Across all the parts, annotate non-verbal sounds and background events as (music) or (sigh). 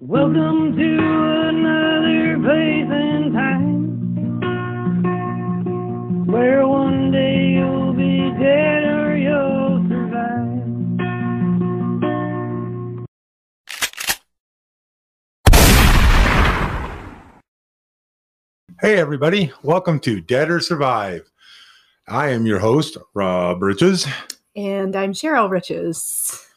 Welcome to another place and time where one day you'll be dead or you'll survive. Hey, everybody. Welcome to Dead or Survive. I am your host, Rob Riches. And I'm Cheryl Riches.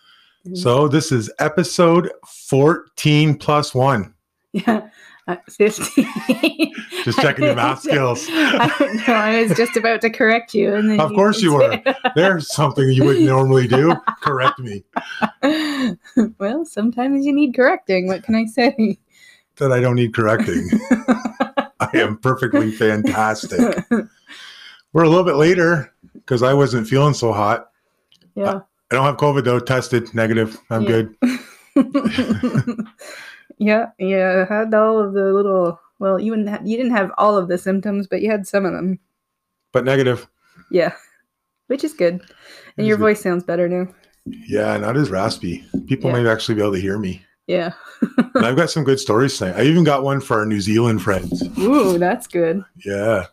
So, this is episode 14 plus one. Yeah, uh, 15. (laughs) Just checking your math (laughs) skills. I don't. I was just about to correct you. And then Of course you were. (laughs) There's something you wouldn't normally do. Correct me. well, sometimes you need correcting. What can I say? That I don't need correcting. I am perfectly fantastic. We're a little bit later because I wasn't feeling so hot. yeah. I don't have COVID though. Tested negative. I'm Yeah. good. (laughs) (laughs) yeah, yeah. Had all of the little. Well, you didn't. Have, you didn't have all of the symptoms, but you had some of them. But negative. Yeah, which is good. And your it- voice sounds better now. Yeah, not as raspy. People Yeah. may actually be able to hear me. Yeah. I've got some good stories tonight. I even got one for our New Zealand friends. Ooh, that's good. Yeah.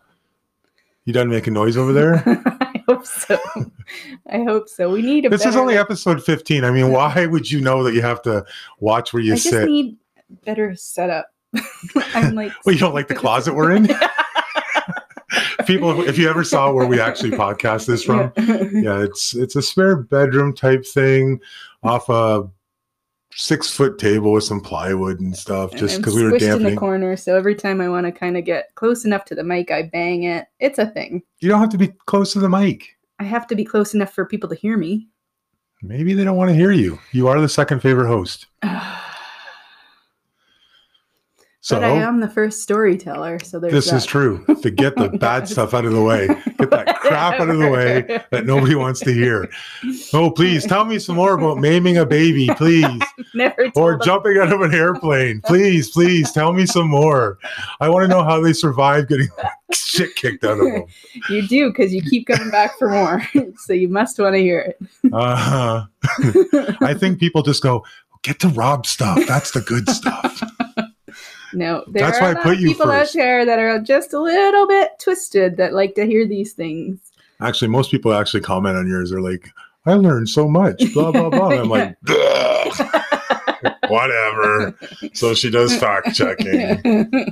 You done making noise over there? (laughs) I hope so. (laughs) I hope so. We need a. this is only episode 15. I mean, why would you know that you have to watch where you I just sit? need better setup. (laughs) I'm like. well, you don't like the closet we're in? (laughs) People, if you ever saw where we actually podcast this from, Yeah. yeah, it's it's a spare bedroom type thing off a six foot table with some plywood and stuff, And just because we were squished in dampening. the corner, so every time I want to kind of get close enough to the mic, I bang it. It's a thing. You don't have to be close to the mic. I have to be close enough for people to hear me. Maybe they don't want to hear you. You are the second favorite host. (sighs) (sighs) (sighs) So but I am the first storyteller, so there's this is true. To get the (laughs) bad Yes. stuff out of the way, get that crap out of the way (laughs) that nobody wants to hear. Oh, please tell me some more about maiming a baby, please, (laughs) Never or them. jumping out of an airplane. Please, please tell me some more. I want to know how they survive getting shit kicked out of them. You do because you keep coming back for more, so you must want to hear it. Uh, I think people just go, get to Rob stuff. That's the good stuff. No, there That's are why I a lot put of you people first. out there that are just a little bit twisted that like to hear these things. Actually, most people actually comment on yours. They're like, I learned so much, blah, blah, blah. And I'm like, (laughs) "Ugh, (laughs) whatever. So she does fact checking.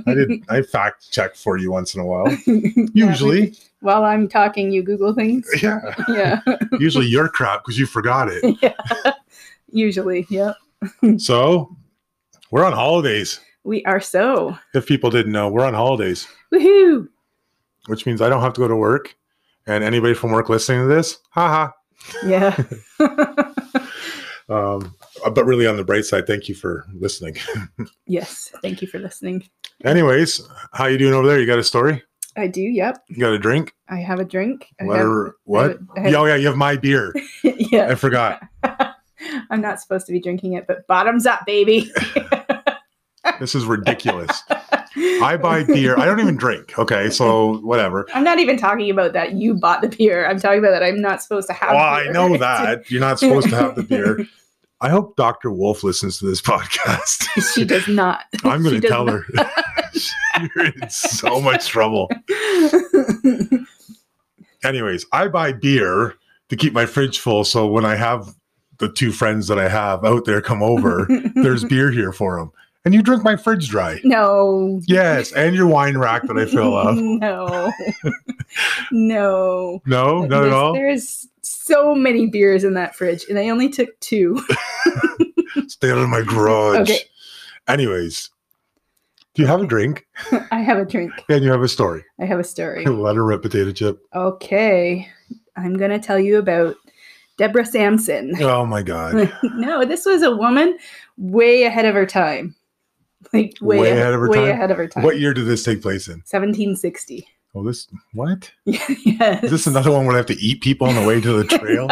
I did (laughs) I fact check for you once in a while. Usually. while I'm talking, you Google things. Yeah. Yeah, Usually your crap because you forgot it. yeah. Usually, yep. So we're on holidays. We are so If people didn't know, we're on holidays, woohoo. which means I don't have to go to work. And anybody from work listening to this, haha. Yeah. (laughs) Um, but really, on the bright side, thank you for listening. (laughs) yes. Thank you for listening. Anyways, how you doing over there? You got a story? I do. Yep. You got a drink? I have a drink. I have- Whatever. What? I have- oh yeah, you have my beer. (laughs) yeah. I forgot. I'm not supposed to be drinking it, but bottoms up, baby. This is ridiculous. I buy beer. I don't even drink. Okay, so whatever. I'm not even talking about that you bought the beer. I'm talking about that I'm not supposed to have. Well, I beer. know that you're not supposed to have the beer. (laughs) I hope Dr. Wolf listens to this podcast. (laughs) she does not. I'm going to tell not. her. (laughs) You're in so much trouble. Anyways, I buy beer to keep my fridge full. So when I have the two friends that I have out there come over, there's beer here for them. And you drink my fridge dry. no. Yes, and your wine rack that I fill up. (laughs) No. no. No, not there's, at all. There's so many beers in that fridge, and I only took two. Stay out of my garage. Okay. Anyways, do you have a drink? (laughs) I have a drink. And you have a story. I have a story. Let her rip potato chip. Okay. I'm going to tell you about Deborah Sampson. Oh my god. (laughs) no, this was a woman way ahead of her time. (laughs) Like way, Way ahead, of her way time? ahead of her time. What year did this take place in? 1760. Oh, this what? (laughs) yes. Is this another one where I have to eat people on the way to the (laughs) trail?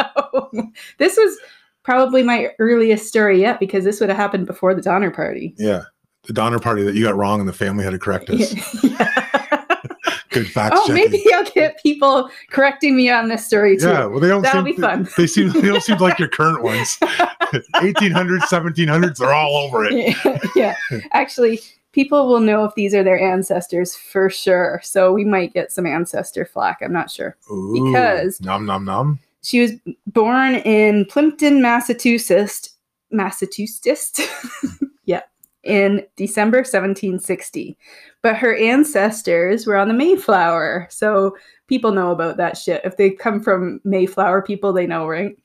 No. This was probably my earliest story yet because this would have happened before the Donner Party. yeah. The Donner Party that you got wrong and the family had to correct us. Yeah. Good fact Oh, checking. maybe I'll get people correcting me on this story too. Yeah, well, they don't. That'll seem, be fun. They seem they don't seem like your current ones. (laughs) 1800s, 1700s, they're all over it. (laughs) yeah. Actually, people will know if these are their ancestors for sure. So we might get some ancestor flack. I'm not sure. Ooh, Because- nom nom nom. She was born in Plympton, Massachusetts. Massachusetts? (laughs) yeah. In December 1760. But her ancestors were on the Mayflower. So people know about that shit. If they come from Mayflower people, they know, right?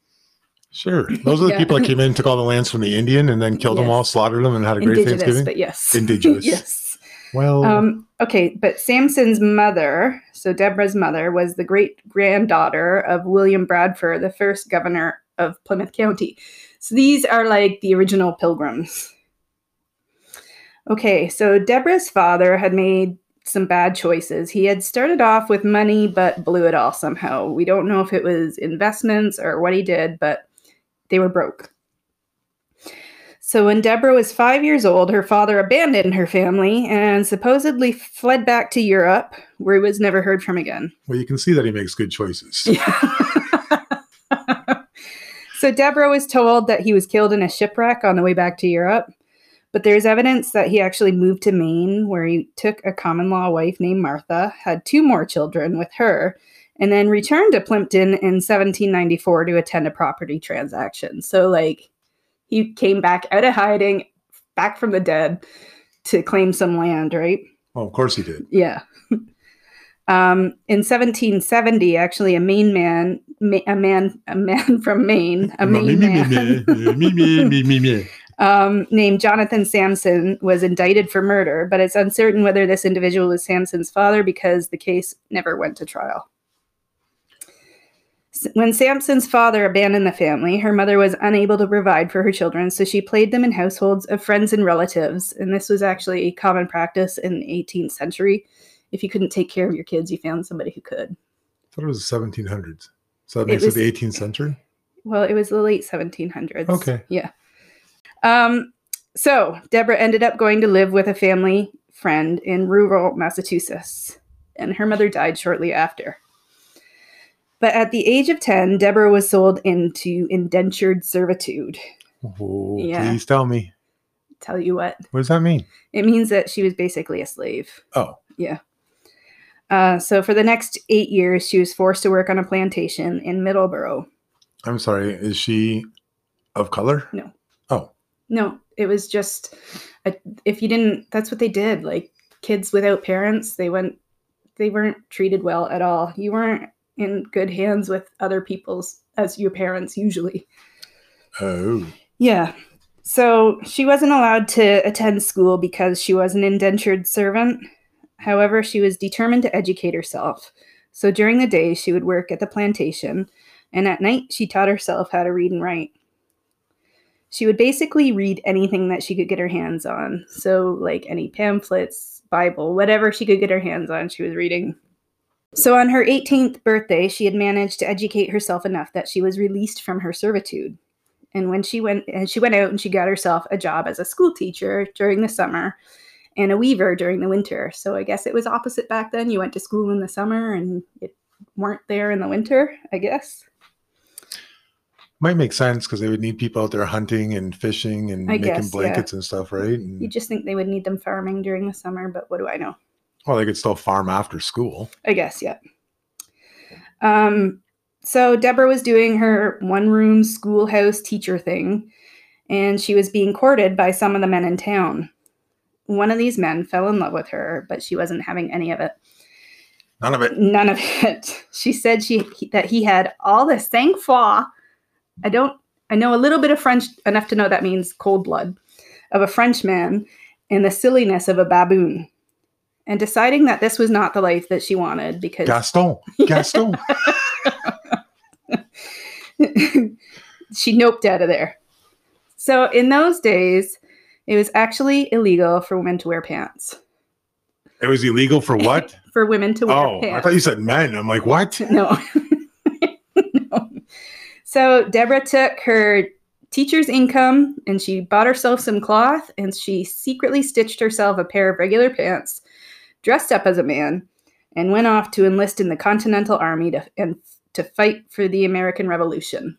Sure, those are the Yeah. people that came in, (laughs) took all the lands from the Indian, and then killed them all, slaughtered them, and had a great Indigenous, Thanksgiving. but yes. (laughs) Indigenous. yes. Well, Um, okay, but Sampson's mother, so Deborah's mother, was the great granddaughter of William Bradford, the first governor of Plymouth County. So these are like the original pilgrims. Okay, so Deborah's father had made some bad choices. He had started off with money but blew it all somehow. We don't know if it was investments or what he did, but they were broke. So when Deborah was five years old, her father abandoned her family and supposedly fled back to Europe, where he was never heard from again. well, you can see that he makes good choices. (laughs) so Deborah was told that he was killed in a shipwreck on the way back to Europe. But there's evidence that he actually moved to Maine, where he took a common law wife named Martha, had two more children with her, and then returned to Plympton in 1794 to attend a property transaction. So, like, he came back out of hiding, back from the dead, to claim some land, right? Oh, of course he did. Yeah. (laughs) Um, in 1770, actually, a Maine man, a man, a man (laughs) from Maine, a Maine man, um, named Jonathan Sampson was indicted for murder, but it's uncertain whether this individual was Sampson's father because the case never went to trial. When Sampson's father abandoned the family, her mother was unable to provide for her children, so she played them in households of friends and relatives. And this was actually a common practice in the 18th century. If you couldn't take care of your kids, you found somebody who could. I thought it was the 1700s. So that It makes was- it the 18th century. Well, it was the late 1700s. Okay. Yeah. Um, so Deborah ended up going to live with a family friend in rural Massachusetts, and her mother died shortly after. But at the age of 10, Deborah was sold into indentured servitude. Oh, Yeah. please tell me. Tell you what, What does that mean? it means that she was basically a slave. Oh, Yeah. Uh, so for the next eight years, she was forced to work on a plantation in Middleborough. I'm sorry. Is she of color? No. Oh, No, it was just a, if you didn't. That's what they did. Like kids without parents, they went. They weren't treated well at all. You weren't in good hands with other people's as your parents usually. oh. Yeah. So she wasn't allowed to attend school because she was an indentured servant. However, she was determined to educate herself. So during the day, she would work at the plantation, and at night, she taught herself how to read and write. She would basically read anything that she could get her hands on. So, like any pamphlets, Bible, whatever she could get her hands on, she was reading. So, on her 18th birthday, she had managed to educate herself enough that she was released from her servitude and when she went and she went out and she got herself a job as a school teacher during the summer and a weaver during the winter so i guess it was opposite back then you went to school in the summer and it weren't there in the winter i guess Might make sense because they would need people out there hunting and fishing and I making guess, yeah. blankets and stuff, right? And, you just think they would need them farming during the summer but what do i know well, they could still farm after school. I guess, yeah. Um, so Deborah was doing her one room schoolhouse teacher thing, and she was being courted by some of the men in town. One of these men fell in love with her, but she wasn't having any of it. None of it. None of it. (laughs) She said she he- that he had all the sang-froid. I don't. I know a little bit of French enough to know that means cold blood of a Frenchman and the silliness of a baboon. And deciding that this was not the life that she wanted because Gaston. Gaston. (laughs) she noped out of there. So in those days, it was actually illegal for women to wear pants. it was illegal for what? (laughs) For women to wear pants. oh, I thought you said men. I'm like, what? no. no. (laughs) So Deborah took her teacher's income and she bought herself some cloth and she secretly stitched herself a pair of regular pants, dressed up as a man, and went off to enlist in the Continental Army to, and to fight for the American Revolution.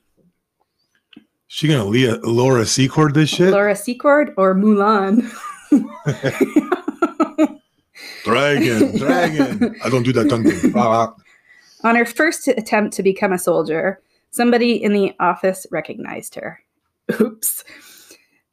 She gonna Leah, Laura Secord this shit? Laura Secord or Mulan? (laughs) dragon, dragon. I don't do that tongue thing. (laughs) On her first attempt to become a soldier, somebody in the office recognized her. Oops.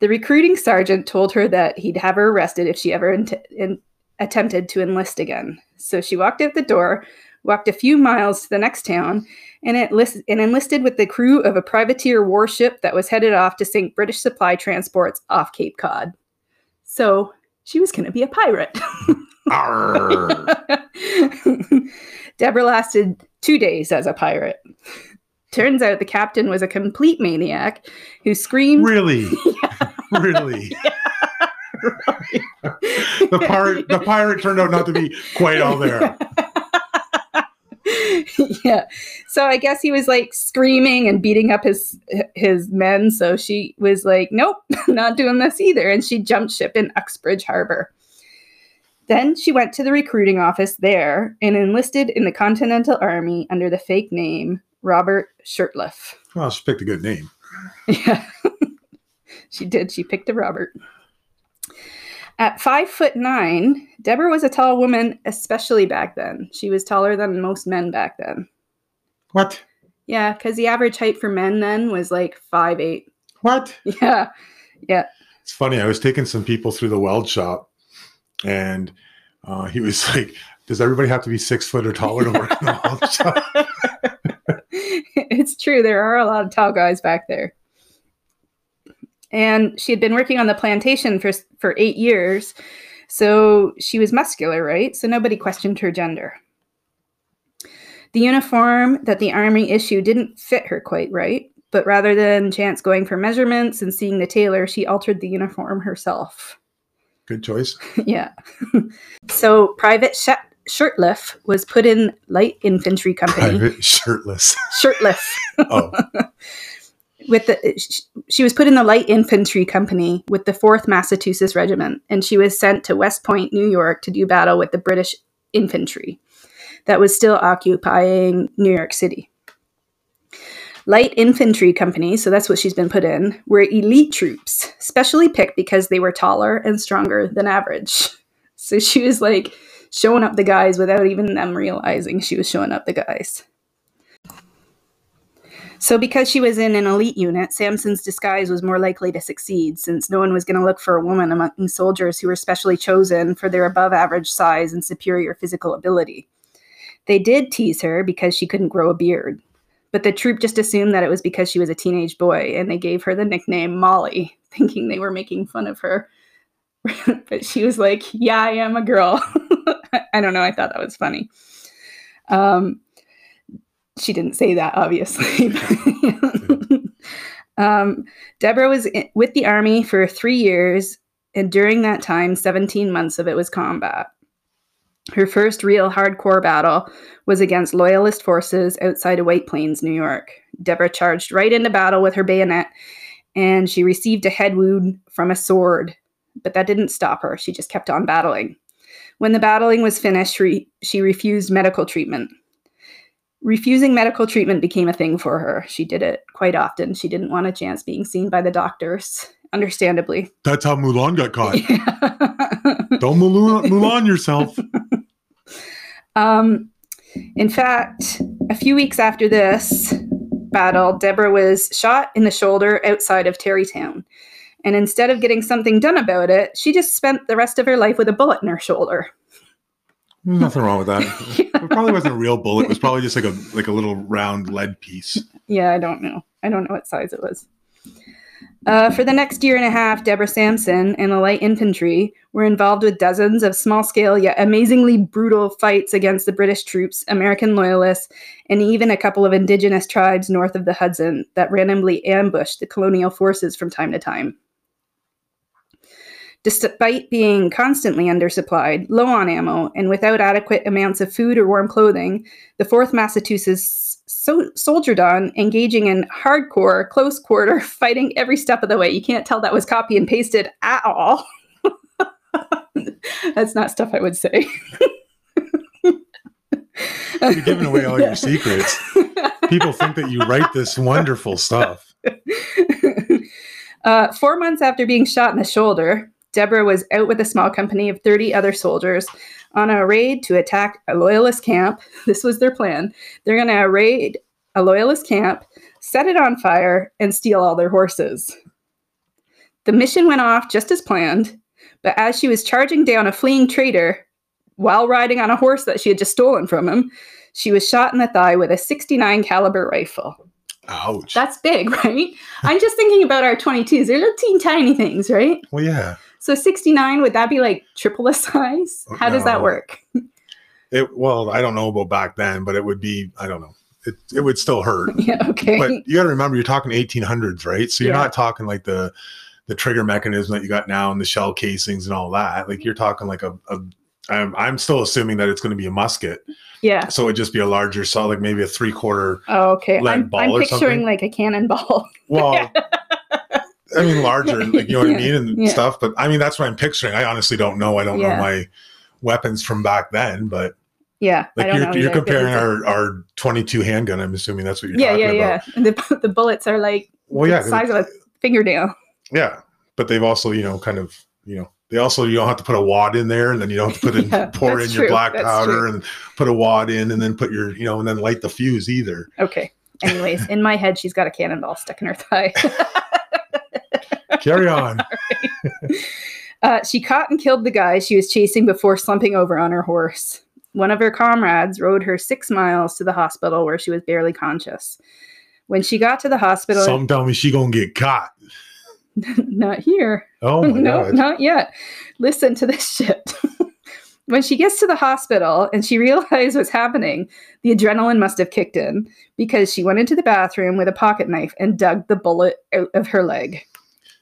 The recruiting sergeant told her that he'd have her arrested if she ever int- in- attempted to enlist again. So she walked out the door, walked a few miles to the next town, and, it list- and enlisted with the crew of a privateer warship that was headed off to sink British supply transports off Cape Cod. So she was going to be a pirate. (laughs) Deborah lasted two days as a pirate. Turns out the captain was a complete maniac who screamed. Really? (laughs) really? (laughs) (laughs) the pirate the pirate turned out not to be quite all there. yeah. So I guess he was like screaming and beating up his his men. So she was like, "Nope, not doing this either," and she jumped ship in Uxbridge Harbor. Then she went to the recruiting office there and enlisted in the Continental Army under the fake name Robert Shurtleff. Well, she picked a good name. (laughs) Yeah. (laughs) she did. She picked a Robert. At five foot nine, Deborah was a tall woman, especially back then. She was taller than most men back then. What? Yeah, because the average height for men then was like five eight. What? (laughs) Yeah. Yeah. It's funny. I was taking some people through the weld shop, and uh, he was like, "Does everybody have to be six foot or taller to work in the weld shop?" (laughs) it's true. There are a lot of tall guys back there. And she had been working on the plantation for for eight years, so she was muscular, right? So nobody questioned her gender. The uniform that the army issued didn't fit her quite right, but rather than Chance going for measurements and seeing the tailor, she altered the uniform herself. Good choice. (laughs) yeah. (laughs) so Private Sh- Shurtleff was put in light infantry company. Private shirtless. (laughs) Shurtleff. (laughs) Oh, (laughs) with the sh- she was put in the light infantry company with the 4th Massachusetts Regiment and she was sent to West Point, New York to do battle with the British infantry that was still occupying New York City. Light infantry company, so that's what she's been put in, were elite troops, specially picked because they were taller and stronger than average. So she was like showing up the guys without even them realizing she was showing up the guys. So, because she was in an elite unit, Sampson's disguise was more likely to succeed, since no one was going to look for a woman among soldiers who were specially chosen for their above average size and superior physical ability. They did tease her because she couldn't grow a beard, but the troop just assumed that it was because she was a teenage boy, and they gave her the nickname Molly, (laughs) thinking they were making fun of her. (laughs) but she was like, Yeah, I am a girl. (laughs) (laughs) I don't know. I thought that was funny. Um, she didn't say that, obviously. (laughs) um, Deborah was in, with the army for three years, and during that time, 17 months of it was combat. Her first real hardcore battle was against Loyalist forces outside of White Plains, New York. Deborah charged right into battle with her bayonet, and she received a head wound from a sword, but that didn't stop her. She just kept on battling. When the battling was finished, re- she refused medical treatment. Refusing medical treatment became a thing for her. She did it quite often. She didn't want a chance being seen by the doctors, understandably. that's how Mulan got caught. (laughs) Don't Mulan, Mulan yourself. (laughs) um, in fact, a few weeks after this battle, Deborah was shot in the shoulder outside of Tarrytown. And instead of getting something done about it, she just spent the rest of her life with a bullet in her shoulder. Nothing wrong with that. (laughs) It probably wasn't a real bullet. It was probably just like a like a little round lead piece. Yeah, I don't know. I don't know what size it was. Uh, for the next year and a half, Deborah Sampson and the light infantry were involved with dozens of small scale yet amazingly brutal fights against the British troops, American loyalists, and even a couple of indigenous tribes north of the Hudson that randomly ambushed the colonial forces from time to time. Despite being constantly undersupplied, low on ammo, and without adequate amounts of food or warm clothing, the 4th Massachusetts so- soldiered on, engaging in hardcore, close quarter (laughs) fighting every step of the way. You can't tell that was copy and pasted at all. (laughs) That's not stuff I would say. You're giving away all your secrets. (laughs) People think that you write this wonderful stuff. uh, four months after being shot in the shoulder, Deborah was out with a small company of 30 other soldiers on a raid to attack a loyalist camp. (laughs) This was their plan. They're going to raid a loyalist camp, set it on fire, and steal all their horses. The mission went off just as planned, but as she was charging down a fleeing traitor while riding on a horse that she had just stolen from him, she was shot in the thigh with a 69 caliber rifle. Ouch. That's big, (laughs) right? I'm just thinking about our 22s. They're little teeny tiny things, right? well, yeah. So 69, would that be like triple the (laughs) size? How does that work? It well, I don't know about back then, but it would be. I don't know. It it would still hurt. (laughs) yeah, okay. but you got to remember you're talking 1800s right so you're Yeah. not talking like the the trigger mechanism that you got now and the shell casings and all that like you're talking like a, a I'm, I'm still assuming that it's going to be a musket yeah. so it'd just be a larger saw like maybe a three quarter Oh, okay. I'm, I'm picturing like a cannonball. (laughs) well i mean (laughs) larger like you know what Yeah, i mean and yeah. stuff but i mean that's what i'm picturing i honestly don't know i don't Yeah. know my weapons from back then but yeah. I like don't you're, you're comparing our, our 22 handgun i'm assuming that's what you're Yeah, talking yeah, about yeah. And the, (laughs) the bullets are like well yeah the size of a fingernail. Yeah, but they've also, you know, kind of, you know, they also you don't have to put a wad in there, and then you don't have to put (laughs) in Yeah, pour in that's your black that's powder true. and put a wad in, and then put your, you know, and then light the fuse either. Okay. Anyways, in my head, she's got a cannonball stuck in her thigh. Carry (laughs) on. Uh, she caught and killed the guy she was chasing before slumping over on her horse. One of her comrades rode her six miles to the hospital where she was barely conscious. When she got to the hospital, Some tell me she gonna get caught. (laughs) not here. Oh my (laughs) no, god! not yet. Listen to this shit. when she gets to the hospital and she realized what's happening, the adrenaline must have kicked in because she went into the bathroom with a pocket knife and dug the bullet out of her leg.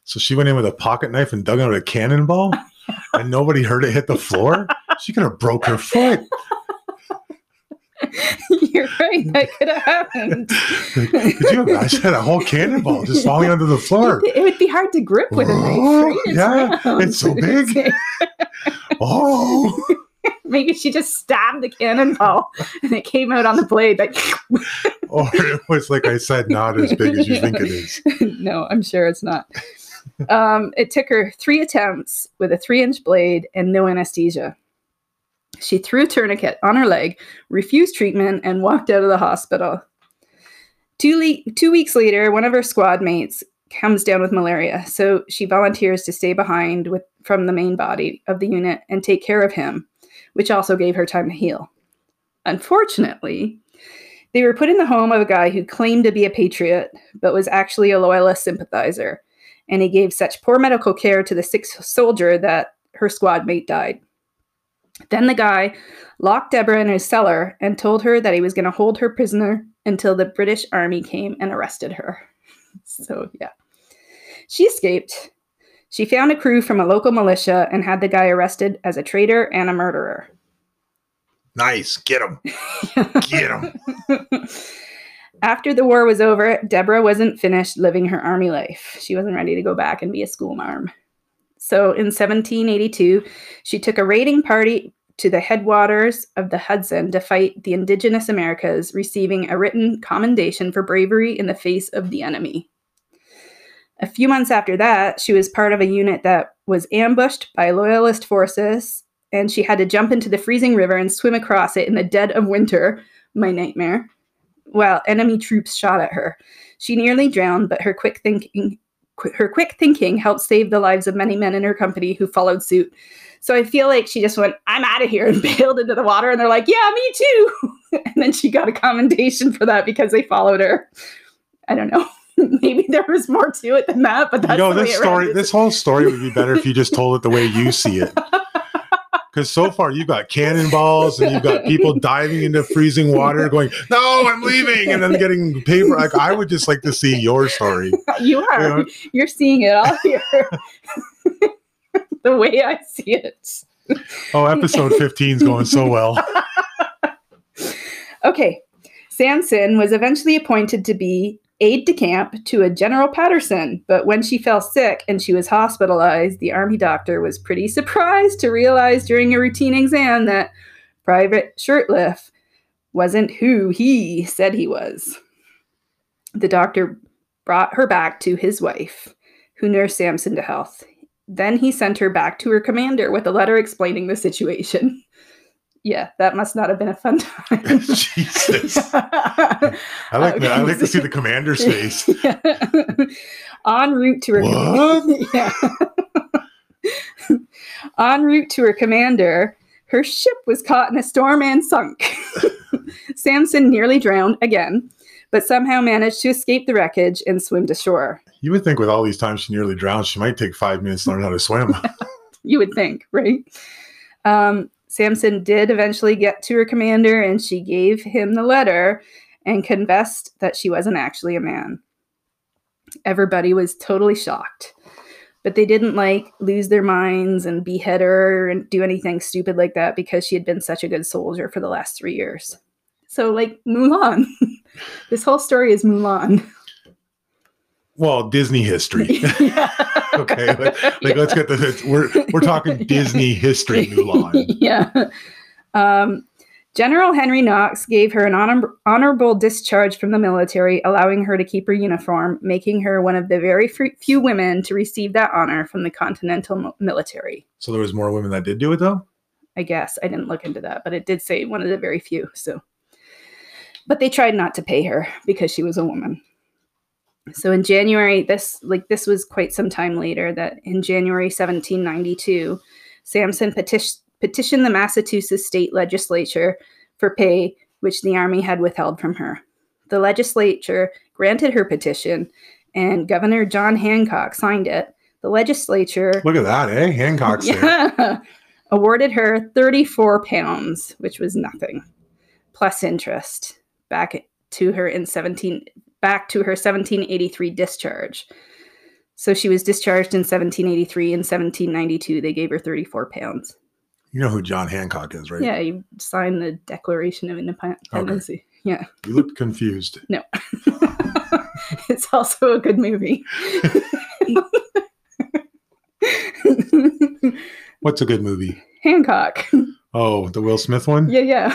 So she went in with a pocket knife and dug out a cannonball, (laughs) and nobody heard it hit the floor. She could have broke her foot. (laughs) You're right. That could have happened. Could you imagine a whole cannonball just falling onto the floor? It would be hard to grip with a knife. Right? Oh, yeah, round. it's so (laughs) big. Oh, Maybe she just stabbed the cannonball and it came out on the blade. Like, or it was like I said, not as big as you think it is. no, I'm sure it's not. Um, it took her three attempts with a three inch blade and no anesthesia. She threw a tourniquet on her leg, refused treatment, and walked out of the hospital. Two, le- two weeks later, one of her squad mates comes down with malaria, so she volunteers to stay behind with, from the main body of the unit and take care of him, which also gave her time to heal. Unfortunately, they were put in the home of a guy who claimed to be a patriot, but was actually a loyalist sympathizer, and he gave such poor medical care to the sick soldier that her squad mate died. Then the guy locked Deborah in his cellar and told her that he was going to hold her prisoner until the British army came and arrested her. (laughs) So, yeah. She escaped. She found a crew from a local militia and had the guy arrested as a traitor and a murderer. Nice, get him, (laughs) get him. (laughs) After the war was over, Deborah wasn't finished living her army life. She wasn't ready to go back and be a schoolmarm. So in 1782, she took a raiding party to the headwaters of the Hudson to fight the indigenous Americas, receiving a written commendation for bravery in the face of the enemy. A few months after that, she was part of a unit that was ambushed by loyalist forces, and she had to jump into the freezing river and swim across it in the dead of winter. My nightmare while enemy troops shot at her. She nearly drowned, but her quick thinking qu- her quick thinking helped save the lives of many men in her company who followed suit. So I feel like she just went, "I'm out of here," (laughs) and bailed into the water, and they're like, "Yeah, me too." (laughs) and then she got a commendation for that because they followed her. I don't know. (laughs) Maybe there was more to it than that, but that's you know, this story, this whole story would be better if you just told it the way you see it. Because so far you've got cannonballs and you've got people (laughs) diving into freezing water, going, "No, I'm leaving," and then getting paper. Like I would just like to see your story. (laughs) you are. Yeah. You're seeing it all here. (laughs) the way I see it. Oh, episode 15 is going so well. Okay. Sampson was eventually appointed to be aide de camp to a General Patterson, but when she fell sick and she was hospitalized, the army doctor was pretty surprised to realize during a routine exam that Private Shurtleff wasn't who he said he was. The doctor brought her back to his wife, who nursed Sampson to health. Then he sent her back to her commander with a letter explaining the situation. (laughs) Yeah, that must not have been a fun (laughs) time. (laughs) Jesus. (laughs) I like that. I like to see the commander's face. Yeah. En route to her What? yeah. en route to her commander, her ship was caught in a storm and sunk. Sampson nearly drowned again, but somehow managed to escape the wreckage and swim to shore. You would think with all these times she nearly drowned, she might take five minutes to learn how to swim. You would think, right? Um, Sampson did eventually get to her commander and she gave him the letter and confessed that she wasn't actually a man. Everybody was totally shocked. But they didn't like lose their minds and behead her and do anything stupid like that because she had been such a good soldier for the last three years. So, like Mulan, (laughs) this whole story is Mulan. well, Disney history. (laughs) yeah. (laughs) okay, like, like, (laughs) let's get the we're we're talking (laughs) Disney history, Mulan. yeah. Um, General Henry Knox gave her an honor- honorable discharge from the military, allowing her to keep her uniform, making her one of the very few women to receive that honor from the Continental Military. So there was more women that did do it though. I guess I didn't look into that, but it did say one of the very few. So, but they tried not to pay her because she was a woman. So in January, this like this was quite some time later. That in January 1792, Sampson petition, petitioned the Massachusetts state legislature for pay, which the army had withheld from her. The legislature granted her petition, and Governor John Hancock signed it. The legislature Look at that, eh? Hancock's (laughs) there. yeah. (laughs) Awarded her 34 pounds, which was nothing, plus interest, back to her in 17 back to her 1783 discharge. So she was discharged in 1783 and 1792 they gave her 34 pounds. You know who John Hancock is, right? Yeah, you signed the Declaration of Independence. Yeah. You looked confused. (laughs) No. (laughs) it's also a good movie. (laughs) What's a good movie? Hancock. Oh, the Will Smith one? Yeah, yeah.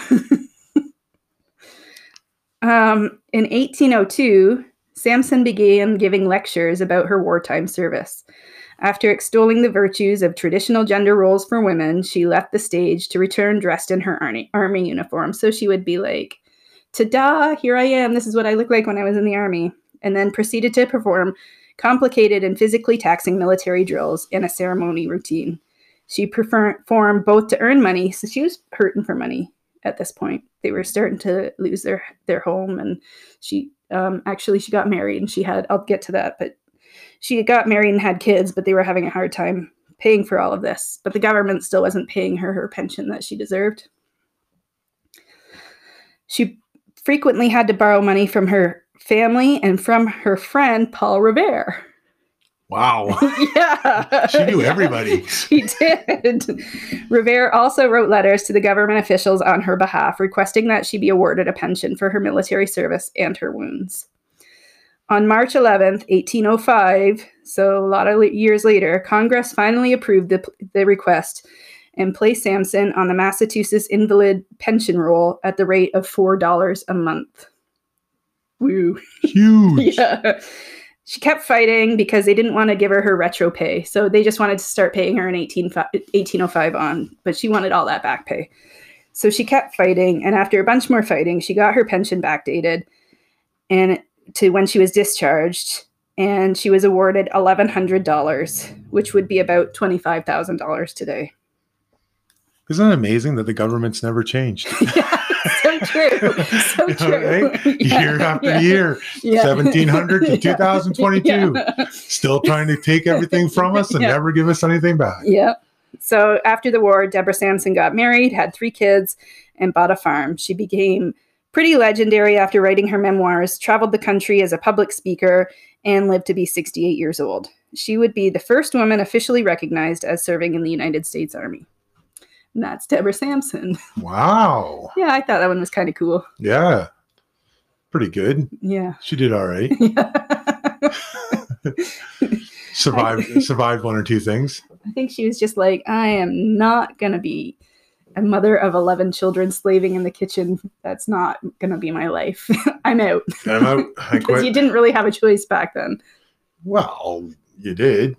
Um, in 1802, Sampson began giving lectures about her wartime service. After extolling the virtues of traditional gender roles for women, she left the stage to return dressed in her army, army uniform. So she would be like, Ta-da, here I am. This is what I look like when I was in the army. And then proceeded to perform complicated and physically taxing military drills and a ceremony routine. She performed both to earn money, so she was hurting for money at this point. They were starting to lose their their home, and she um, actually she got married, and she had I'll get to that, but she got married and had kids, but they were having a hard time paying for all of this. But the government still wasn't paying her her pension that she deserved. She frequently had to borrow money from her family and from her friend Paul Revere. Wow. (laughs) yeah. She knew everybody. (laughs) She did. Revere also wrote letters to the government officials on her behalf, requesting that she be awarded a pension for her military service and her wounds. On March 11th, 1805, so a lot of years later, Congress finally approved the, the request and placed Sampson on the Massachusetts Invalid Pension Roll at the rate of $4 a month. Woo. Huge. (laughs) Yeah. She kept fighting because they didn't want to give her her retro pay. So they just wanted to start paying her in 18, 1805 on, but she wanted all that back pay. So she kept fighting. And after a bunch more fighting, she got her pension backdated and to when she was discharged. And she was awarded $1,100, which would be about $25,000 today. Isn't it amazing that the government's never changed? (laughs) so true. (laughs) So true. right? (laughs) Yeah, Year after yeah, year, yeah. 1700 to (laughs) Yeah. 2022. Yeah. Still trying to take everything from us and never give us anything back. Yep. So after the war, Deborah Sampson got married, had three kids, and bought a farm. She became pretty legendary after writing her memoirs, traveled the country as a public speaker, and lived to be 68 years old. She would be the first woman officially recognized as serving in the United States Army. And that's Deborah Sampson. (laughs) Wow. Yeah, I thought that one was kind of cool. Yeah. Pretty good. Yeah. She did all right. (laughs) (laughs) Survived survived one or two things. I think she was just like, I am not going to be a mother of 11 children slaving in the kitchen. That's not going to be my life. I'm out. I'm out. Because you didn't really have a choice back then. Well, you did.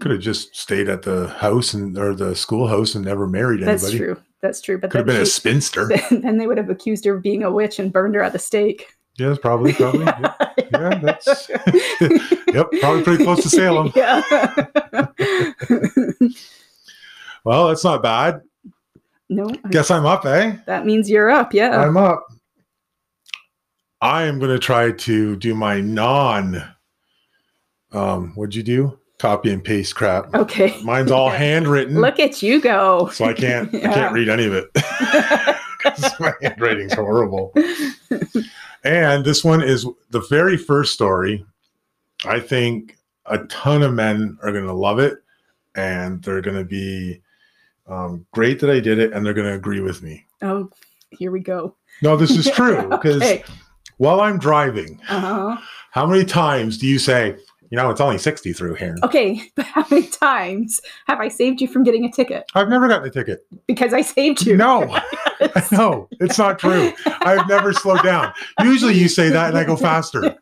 Could have just stayed at the house and or the schoolhouse and never married anybody. That's true. That's true. But Could have been a spinster. (laughs) then they would have accused her of being a witch and burned her at the stake. yes, probably, probably. (laughs) Yeah, yeah, that's (laughs) yep, probably pretty close to Salem. Yeah. Well, that's not bad. no, I Guess I'm up, eh? that means you're up. Yeah. I'm up. I am going to try to do my non. Um, what'd you do? Copy and paste crap. okay. Mine's all (laughs) handwritten, Look at you go. so I can't. I (laughs) can't read any of it. (laughs) my handwriting's horrible. And this one is the very first story. I think a ton of men are going to love it, and they're going to be um, great that I did it, and they're going to agree with me. oh, here we go. No, this is true because okay. while I'm driving, Uh-huh. how many times do you say, you know, it's only 60 through here? Okay, (laughs) but how many times have I saved you from getting a ticket? I've never gotten a ticket. Because I saved you. No, (laughs) (laughs) no, it's not true. I've never slowed down. Usually you say that and I go faster,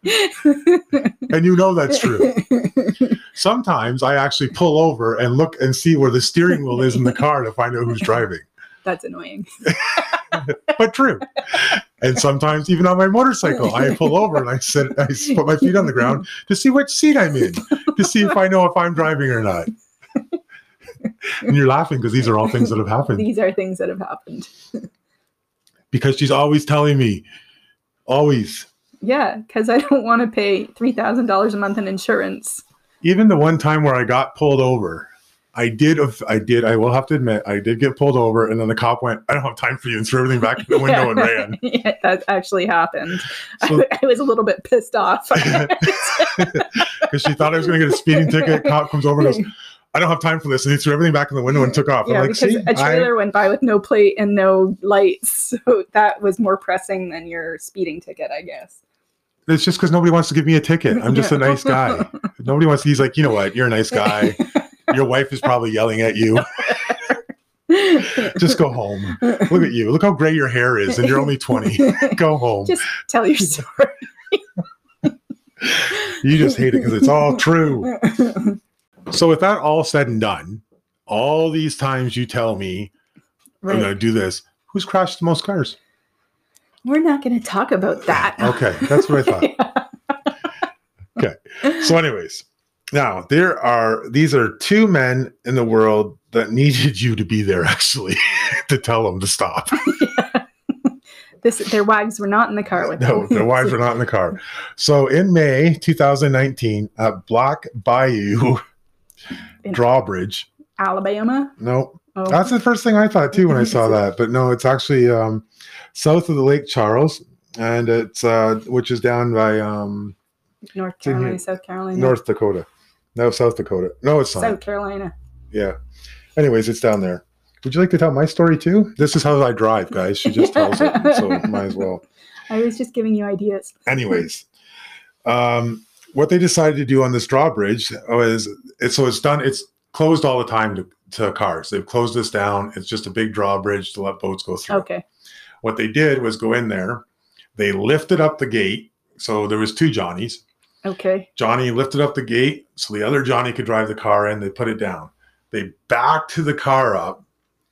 and you know that's true. Sometimes I actually pull over and look and see where the steering wheel is in the car to find out who's driving. That's annoying. But true. And sometimes even on my motorcycle, I pull over and I sit, I put my feet on the ground to see which seat I'm in, to see if I know if I'm driving or not. And you're laughing because these are all things that have happened. These are things that have happened. Because she's always telling me, always. Yeah, because I don't want to pay three thousand dollars a month in insurance. Even the one time where I got pulled over, I did. I did. I will have to admit, I did get pulled over, and then the cop went, "I don't have time for you," and threw everything back in the window and ran. (laughs) yeah, that actually happened. (laughs) So- I, I was a little bit pissed off. (laughs) Because she thought I was going to get a speeding ticket. Cop comes over and goes, "I don't have time for this," and he threw everything back in the window and took off. yeah, I'm like, because "See, a I, trailer went by with no plate and no lights, so that was more pressing than your speeding ticket, I guess. it's just because nobody wants to give me a ticket. I'm just a nice guy. Nobody wants. to, He's like, you know what? You're a nice guy. Your wife is probably yelling at you. (laughs) Just go home. Look at you. Look how gray your hair is, and you're only 20. Go home. Just tell your story. You just hate it because it's all true. So, with that all said and done, all these times you tell me I'm going to do this, who's crashed the most cars? We're not going to talk about that. Okay, that's what I thought. (laughs) Okay. So, anyways, now there are these are two men in the world that (laughs) needed you to be there actually (laughs) to tell them to stop. (laughs) this, their wives were not in the car with No, them. their wives are not in the car. So in May 2019 at Black Bayou In- Drawbridge. Alabama. No, Oh, that's the first thing I thought too when I saw that. But no, it's actually um, south of the Lake Charles, and it's uh, which is down by um, North in. Carolina, South Carolina, North Dakota. No, South Dakota. No, it's not. South Carolina. Yeah. Anyways, it's down there. Would you like to tell my story too? This is how I drive, guys. She just tells it, so (laughs) might as well. I was just giving you ideas. Anyways, um, what they decided to do on this drawbridge was it's so it's done. It's closed all the time to, to cars. They've closed this down. It's just a big drawbridge to let boats go through. Okay. What they did was go in there. They lifted up the gate. So there was two Johnnies. Okay. Johnny lifted up the gate so the other Johnny could drive the car in. They put it down. They backed the car up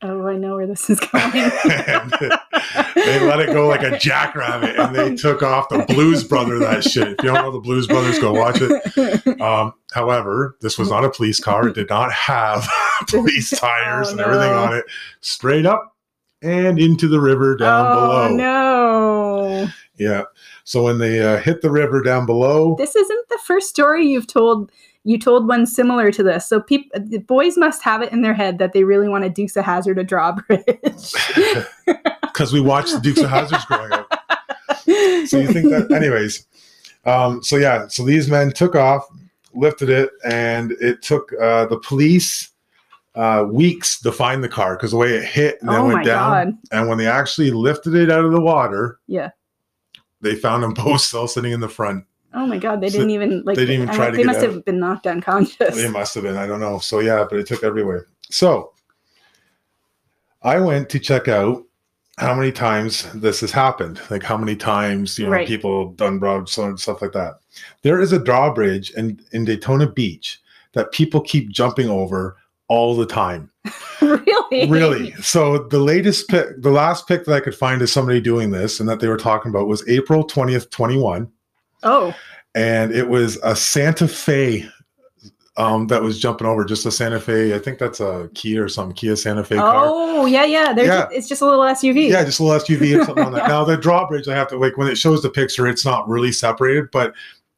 Oh, I know where this is going. and (laughs) they let it go like a jackrabbit and they took off the Blues Brother that shit. If you don't know the Blues Brothers, go watch it. Um, however, this was not a police car. It did not have (laughs) police tires Oh, and everything no. on it. Straight up and into the river down oh below. no! Yeah. So when they uh, hit the river down below, This isn't the first story you've told. You told one similar to this, so people, the boys must have it in their head that they really want to Dukes of Hazzard a drawbridge. because (laughs) we watched the Dukes of Hazzards growing up. (laughs) So you think that, anyways? Um, so yeah, so these men took off, lifted it, and it took uh, the police uh, weeks to find the car because the way it hit and then oh went down. god! And when they actually lifted it out of the water, Yeah. They found them (laughs) both still sitting in the front. Oh my god! They didn't even like. they didn't even I- try to They must out. have been knocked unconscious. They must have been, I don't know. So yeah, but it took everywhere. So I went to check out how many times this has happened, like how many times you know Right. people done and stuff like that. There is a drawbridge in in Daytona Beach that people keep jumping over all the time. (laughs) really? Really. So the latest pick, the last pick that I could find is somebody doing this, and that they were talking about was April twentieth, 21. Oh. and it was a Santa Fe. Um, that was jumping over just a Santa Fe. I think that's a Kia or some Kia Santa Fe car. oh, yeah, yeah. There's Yeah. it's just a little SUV. Yeah, just a little SUV or something on that. (laughs) Now the drawbridge, I have to like when it shows the picture, it's not really separated, but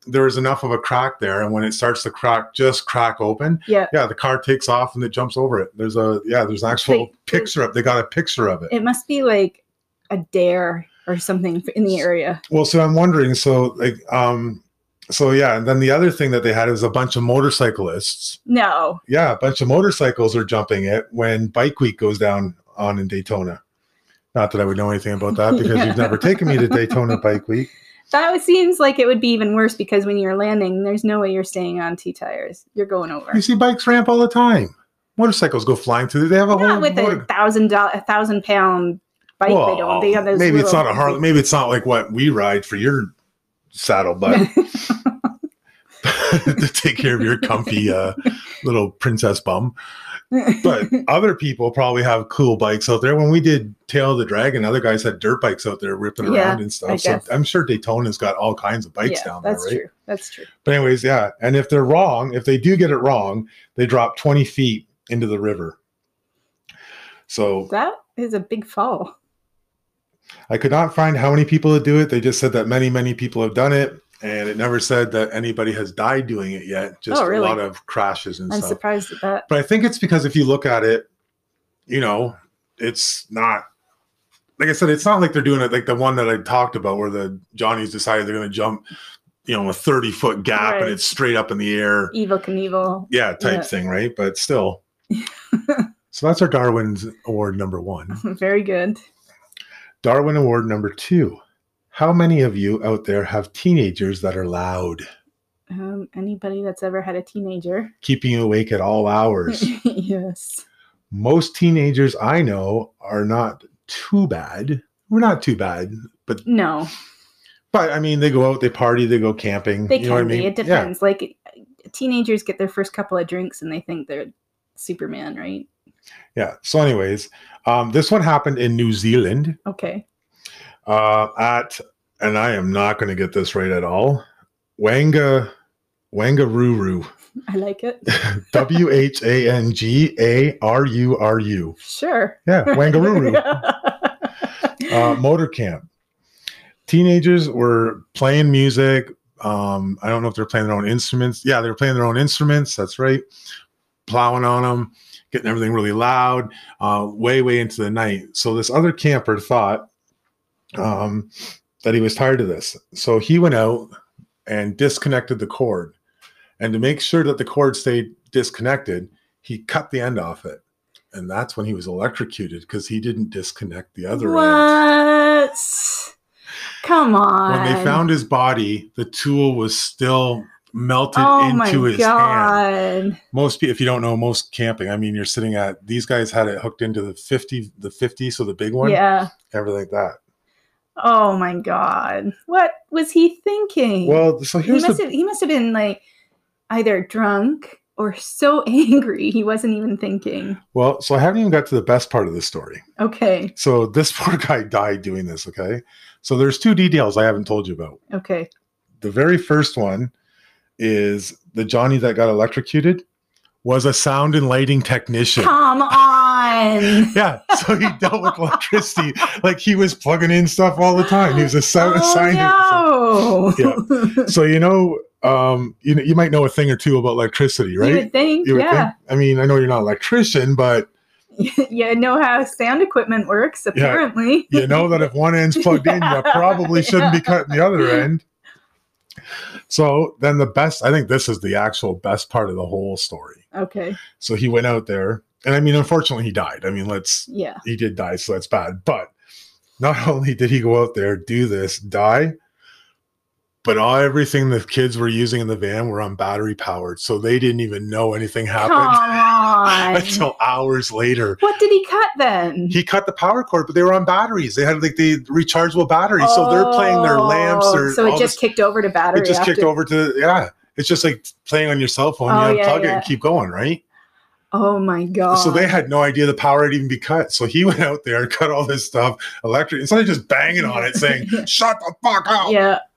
there is enough of a crack there, and when it starts to crack, just crack open. Yeah. Yeah, the car takes off and it jumps over it. There's a yeah, there's an actual Wait, picture of. They got a picture of it. It must be like a dare or something in the area. Well, so I'm wondering. So like, um, so yeah, and then the other thing that they had is a bunch of motorcyclists. No. Yeah, a bunch of motorcycles are jumping it when Bike Week goes down on in Daytona. Not that I would know anything about that because (laughs) you've never taken me to (laughs) Daytona Bike Week. That seems like it would be even worse because when you're landing, there's no way you're staying on two tires. You're going over. You see bikes ramp all the time. Motorcycles go flying through. They have a Not whole with motor- a thousand dollar, a thousand pound bike. they don't. They have those. maybe it's not a Harley. Maybe it's not like what we ride for your saddle, but (laughs) (laughs) to take care of your comfy uh, little princess bum. But (laughs) other people probably have cool bikes out there. When we did Tail of the Dragon, other guys had dirt bikes out there ripping Yeah, around and stuff. So. I'm sure Daytona's got all kinds of bikes yeah, down there, that's right? true. That's true. But anyways, yeah. And if they're wrong, if they do get it wrong, they drop 20 feet into the river. So That is a big fall. I could not find how many people that do it. They just said that many, many people have done it. And it never said that anybody has died doing it yet. Oh, just Oh, really? a lot of crashes and I'm stuff. surprised at that. But I think it's because if you look at it, you know, it's not like I said, it's not like they're doing it like the one that I talked about where the Johnnies decided they're gonna jump, you know, a 30 foot gap Right. and it's straight up in the air. Evel Knievel. Yeah, type Yeah. thing, right? But still. (laughs) so that's our Darwin's Award number one. (laughs) Very good. Darwin Award number two. How many of you out there have teenagers that are loud, Um, anybody that's ever had a teenager. keeping you awake at all hours? (laughs) yes. Most teenagers I know are not too bad. We're not too bad, but No, but I mean, they go out, they party, they go camping. they you can know what I be. mean? It depends. Like teenagers get their first couple of drinks and they think they're Superman, right? Yeah. yeah. So, anyways, um, this one happened in New Zealand Okay. Uh, at, and I am not going to get this right at all. Wanga, Wanga Whangaruru. I like it. (laughs) W H A N G A R U R U. Sure. Yeah, Whangaruru. (laughs) uh, motor camp. Teenagers were playing music. Um, I don't know if they're playing their own instruments. Yeah, they were playing their own instruments. That's right. Plowing on them, getting everything really loud, uh, way, way into the night. So this other camper thought um, that he was tired of this. So he went out and disconnected the cord. And to make sure that the cord stayed disconnected, he cut the end off it. And that's when he was electrocuted because he didn't disconnect the other end. what? Come on. When they found his body, the tool was still melted oh into his hand. Most people, if you don't know, most camping, I mean, you're sitting at these guys had it hooked into the 50, the 50, so the big one, Yeah. everything like that. Oh my god. What was he thinking? Well, so he here's must the have he must have been like either drunk or so (laughs) angry he wasn't even thinking. well, so I haven't even got to the best part of the story. Okay. So (laughs) this poor guy died doing this. Okay, so there's two details I haven't told you about. Okay. The very first one is the Johnny that got electrocuted was a sound and lighting technician. Come on. (laughs) Yeah, so he dealt with electricity. Like he was plugging in stuff all the time. He was a sound oh, scientist. no. So you know, um, you know, you might know a thing or two about electricity, You right? would think, You would yeah. think. I mean, I know you're not an electrician, but (laughs) you know how sound equipment works, apparently. you know that if one end's plugged in, you (laughs) probably shouldn't be cutting the other end. So then the best, I think this is the actual best part of the whole story. Okay. So he went out there, and I mean, unfortunately, he died. I mean, let's Yeah. he did die, so that's bad. But not (laughs) only did he go out there do this, die, but all everything the kids were using in the van were on battery powered, so they didn't even know anything happened (laughs) until hours later. what did he cut then? He cut the power cord, but they were on batteries. They had like the rechargeable batteries, so they're playing their lamps. Oh, Or so it just this- kicked over to battery. it just kicked over to yeah. It's just like playing on your cell phone. Oh, you yeah, unplug it and keep going, right? Oh my god! So they had no idea the power had even be cut. So he (laughs) went out there and cut all this stuff electric. Instead of just banging on it, saying (laughs) "Shut the fuck up!" Yeah. (laughs)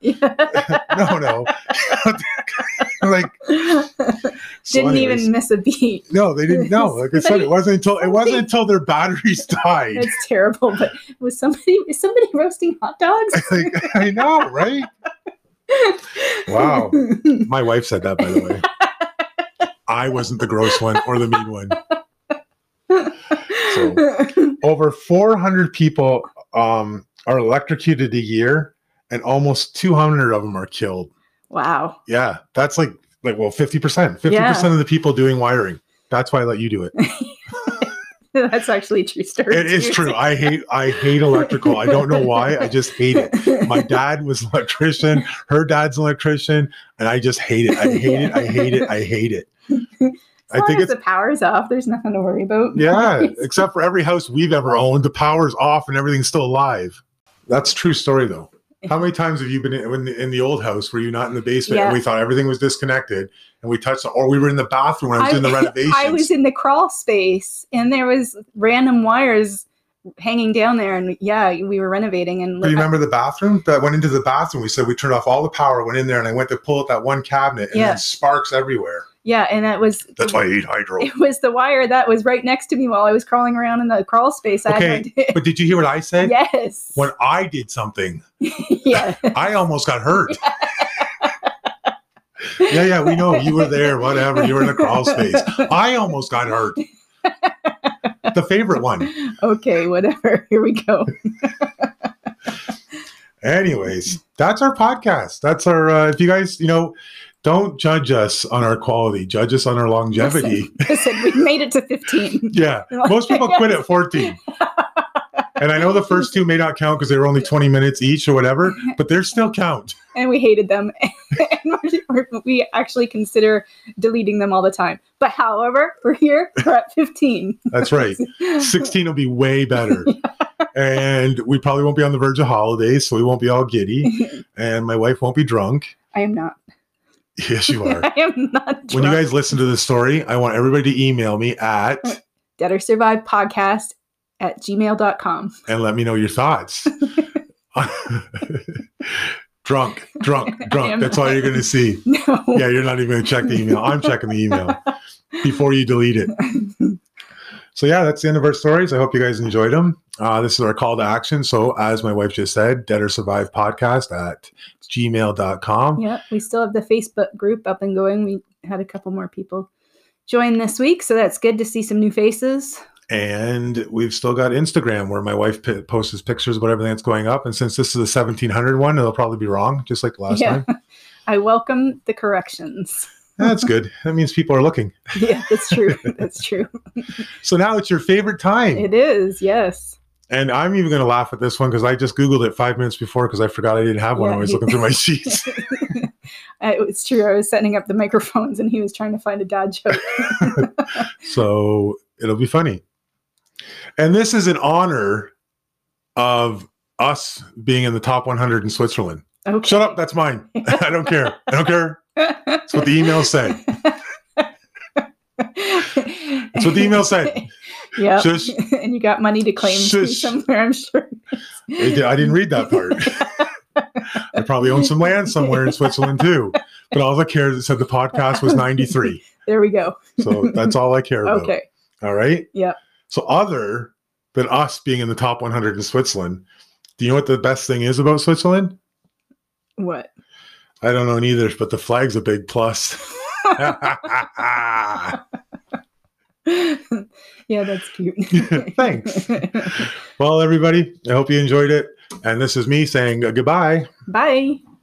no, no. like so Didn't anyways. even miss a beat. No, they didn't know. Like I said, it wasn't until it wasn't until their batteries died. It's terrible. But was somebody is somebody roasting hot dogs? Like, I know, right? Wow. My wife said that, by the way. I wasn't the gross one or the mean one. So, over 400 people um, are electrocuted a year, and almost 200 of them are killed. wow. Yeah, that's like like well, 50%. 50% Yeah. of the people doing wiring. That's why I let you do it. (laughs) (laughs) That's actually a true story. It is too. true. I hate I hate electrical. I don't know why. I just hate it. My (laughs) dad was an electrician. Her dad's an electrician, and I just hate it. I (laughs) hate it. I hate it. I hate it. As I think as it's the power's off, there's nothing to worry about. yeah. Except for every house we've ever owned, the power's off and everything's still alive. That's a true story though. How many times have you been in, in, the, in the old house? Were you not in the basement and we thought everything was disconnected and we touched, or we were in the bathroom when I was doing the renovations? I was in the crawl space and there was random wires hanging down there and yeah, we were renovating and Do you remember the bathroom that went into the bathroom? We said we turned off all the power, went in there, and I went to pull out that one cabinet, and Yeah. then sparks everywhere. Yeah, and that was That's why I hate hydro. it was the wire that was right next to me while I was crawling around in the crawl space. I had no. But did you hear what I said? yes. When I did something, (laughs) yeah. I almost got hurt. (laughs) yeah, yeah, we know you were there. Whatever, you were in the crawl (laughs) space. I almost got hurt. The favorite one. Okay, whatever. Here we go. Anyways, that's our podcast. That's our. Uh, if you guys, you know, don't judge us on our quality. Judge us on our longevity. Listen, we made it to 15. (laughs) Yeah, most people quit at 14. And I know the first two may not count because they were only 20 minutes each or whatever, but they still count. and we hated them. (laughs) and we actually consider deleting them all the time. But however, we're here, we're at 15. That's right. 16 will be way better. (laughs) And we probably won't be on the verge of holidays, so we won't be all giddy. And my wife won't be drunk. I am not. (laughs) Yes, you are. (laughs) I am not When you guys listen to this story, I want everybody to email me at (laughs) Dead or Survive podcast at gmail.com. and let me know your thoughts. drunk, drunk, drunk. That's all you're going to see. No. Yeah, you're not even going to check the email. I'm checking the email before you delete it. So, yeah, that's the end of our stories. I hope you guys enjoyed them. Uh, this is our call to action. So, as my wife just said, Dead or Survive podcast at gmail.com. yeah, we still have the Facebook group up and going. We had a couple more people join this week, so that's good to see some new faces. And we've still got Instagram where my wife p- posts pictures of everything that's going up. And since this is a 1700 one, it'll probably be wrong, just like the last yeah. time. (laughs) I welcome the corrections. That's good. That means people are looking. (laughs) Yeah, that's true. That's true. So now it's your favorite time. It is, yes. And I'm even going to laugh at this one because I just Googled it five minutes before because I forgot I didn't have one. Yeah, I was he- looking through my (laughs) sheets. It's true. I was setting up the microphones and he was trying to find a dad joke. (laughs) so it'll be funny. And this is in honor of us being in the top 100 in Switzerland. Okay. Shut up. That's mine. I don't care. I don't care. That's what the email said. That's what the email said. (laughs) Yeah. (laughs) And you got money to claim somewhere, I'm sure. I I didn't read that part. (laughs) I probably own some land somewhere in Switzerland too. But all I care is it said the podcast was 93. There we go. So that's all I care about. Okay. All right. Yep. So other than us being in the top 100 in Switzerland, do you know what the best thing is about Switzerland? What? I don't know neither, but the flag's a big plus. (laughs) yeah, that's cute. (laughs) Thanks. well, everybody, I hope you enjoyed it. And this is me saying goodbye. Bye.